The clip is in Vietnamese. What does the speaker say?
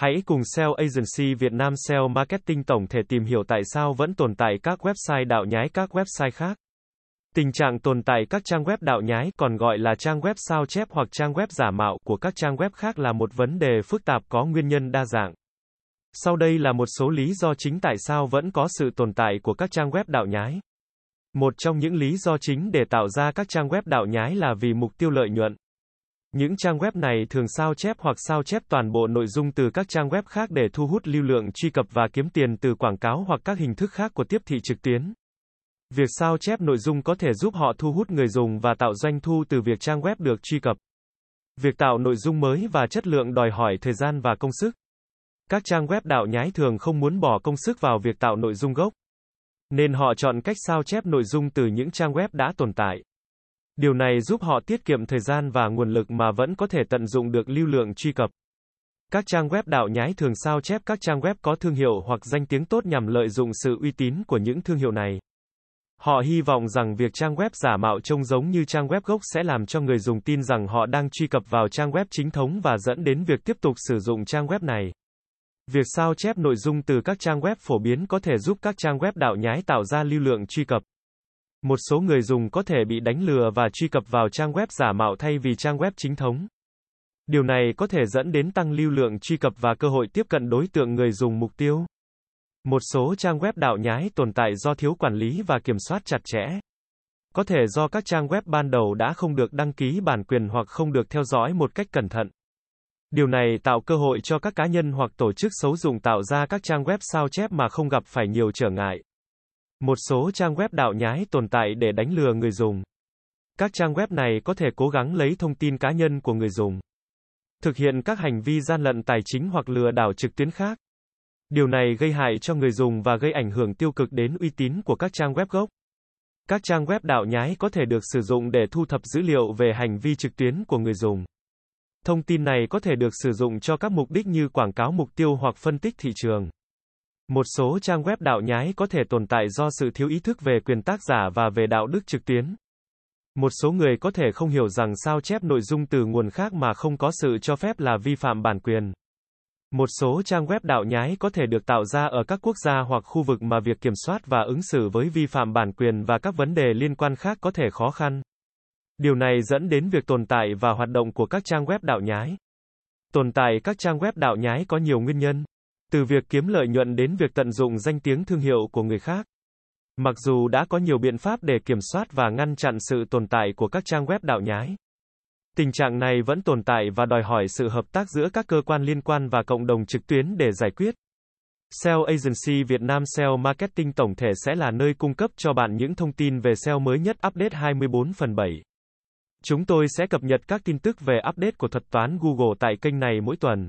Hãy cùng SEO Agency Việt Nam SEO Marketing tổng thể tìm hiểu tại sao vẫn tồn tại các website đạo nhái các website khác. Tình trạng tồn tại các trang web đạo nhái, còn gọi là trang web sao chép hoặc trang web giả mạo của các trang web khác là một vấn đề phức tạp có nguyên nhân đa dạng. Sau đây là một số lý do chính tại sao vẫn có sự tồn tại của các trang web đạo nhái. Một trong những lý do chính để tạo ra các trang web đạo nhái là vì mục tiêu lợi nhuận. Những trang web này thường sao chép hoặc sao chép toàn bộ nội dung từ các trang web khác để thu hút lưu lượng truy cập và kiếm tiền từ quảng cáo hoặc các hình thức khác của tiếp thị trực tuyến. Việc sao chép nội dung có thể giúp họ thu hút người dùng và tạo doanh thu từ việc trang web được truy cập. Việc tạo nội dung mới và chất lượng đòi hỏi thời gian và công sức. Các trang web đạo nhái thường không muốn bỏ công sức vào việc tạo nội dung gốc. Nên họ chọn cách sao chép nội dung từ những trang web đã tồn tại. Điều này giúp họ tiết kiệm thời gian và nguồn lực mà vẫn có thể tận dụng được lưu lượng truy cập. Các trang web đạo nhái thường sao chép các trang web có thương hiệu hoặc danh tiếng tốt nhằm lợi dụng sự uy tín của những thương hiệu này. Họ hy vọng rằng việc trang web giả mạo trông giống như trang web gốc sẽ làm cho người dùng tin rằng họ đang truy cập vào trang web chính thống và dẫn đến việc tiếp tục sử dụng trang web này. Việc sao chép nội dung từ các trang web phổ biến có thể giúp các trang web đạo nhái tạo ra lưu lượng truy cập. Một số người dùng có thể bị đánh lừa và truy cập vào trang web giả mạo thay vì trang web chính thống. Điều này có thể dẫn đến tăng lưu lượng truy cập và cơ hội tiếp cận đối tượng người dùng mục tiêu. Một số trang web đạo nhái tồn tại do thiếu quản lý và kiểm soát chặt chẽ. Có thể do các trang web ban đầu đã không được đăng ký bản quyền hoặc không được theo dõi một cách cẩn thận. Điều này tạo cơ hội cho các cá nhân hoặc tổ chức xấu dụng tạo ra các trang web sao chép mà không gặp phải nhiều trở ngại. Một số trang web đạo nhái tồn tại để đánh lừa người dùng. Các trang web này có thể cố gắng lấy thông tin cá nhân của người dùng, thực hiện các hành vi gian lận tài chính hoặc lừa đảo trực tuyến khác. Điều này gây hại cho người dùng và gây ảnh hưởng tiêu cực đến uy tín của các trang web gốc. Các trang web đạo nhái có thể được sử dụng để thu thập dữ liệu về hành vi trực tuyến của người dùng. Thông tin này có thể được sử dụng cho các mục đích như quảng cáo mục tiêu hoặc phân tích thị trường. Một số trang web đạo nhái có thể tồn tại do sự thiếu ý thức về quyền tác giả và về đạo đức trực tuyến. Một số người có thể không hiểu rằng sao chép nội dung từ nguồn khác mà không có sự cho phép là vi phạm bản quyền. Một số trang web đạo nhái có thể được tạo ra ở các quốc gia hoặc khu vực mà việc kiểm soát và ứng xử với vi phạm bản quyền và các vấn đề liên quan khác có thể khó khăn. Điều này dẫn đến việc tồn tại và hoạt động của các trang web đạo nhái. Tồn tại các trang web đạo nhái có nhiều nguyên nhân. Từ việc kiếm lợi nhuận đến việc tận dụng danh tiếng thương hiệu của người khác. Mặc dù đã có nhiều biện pháp để kiểm soát và ngăn chặn sự tồn tại của các trang web đạo nhái, tình trạng này vẫn tồn tại và đòi hỏi sự hợp tác giữa các cơ quan liên quan và cộng đồng trực tuyến để giải quyết. SEO Agency Việt Nam SEO Marketing tổng thể sẽ là nơi cung cấp cho bạn những thông tin về SEO mới nhất update 24 phần 7. Chúng tôi sẽ cập nhật các tin tức về update của thuật toán Google tại kênh này mỗi tuần.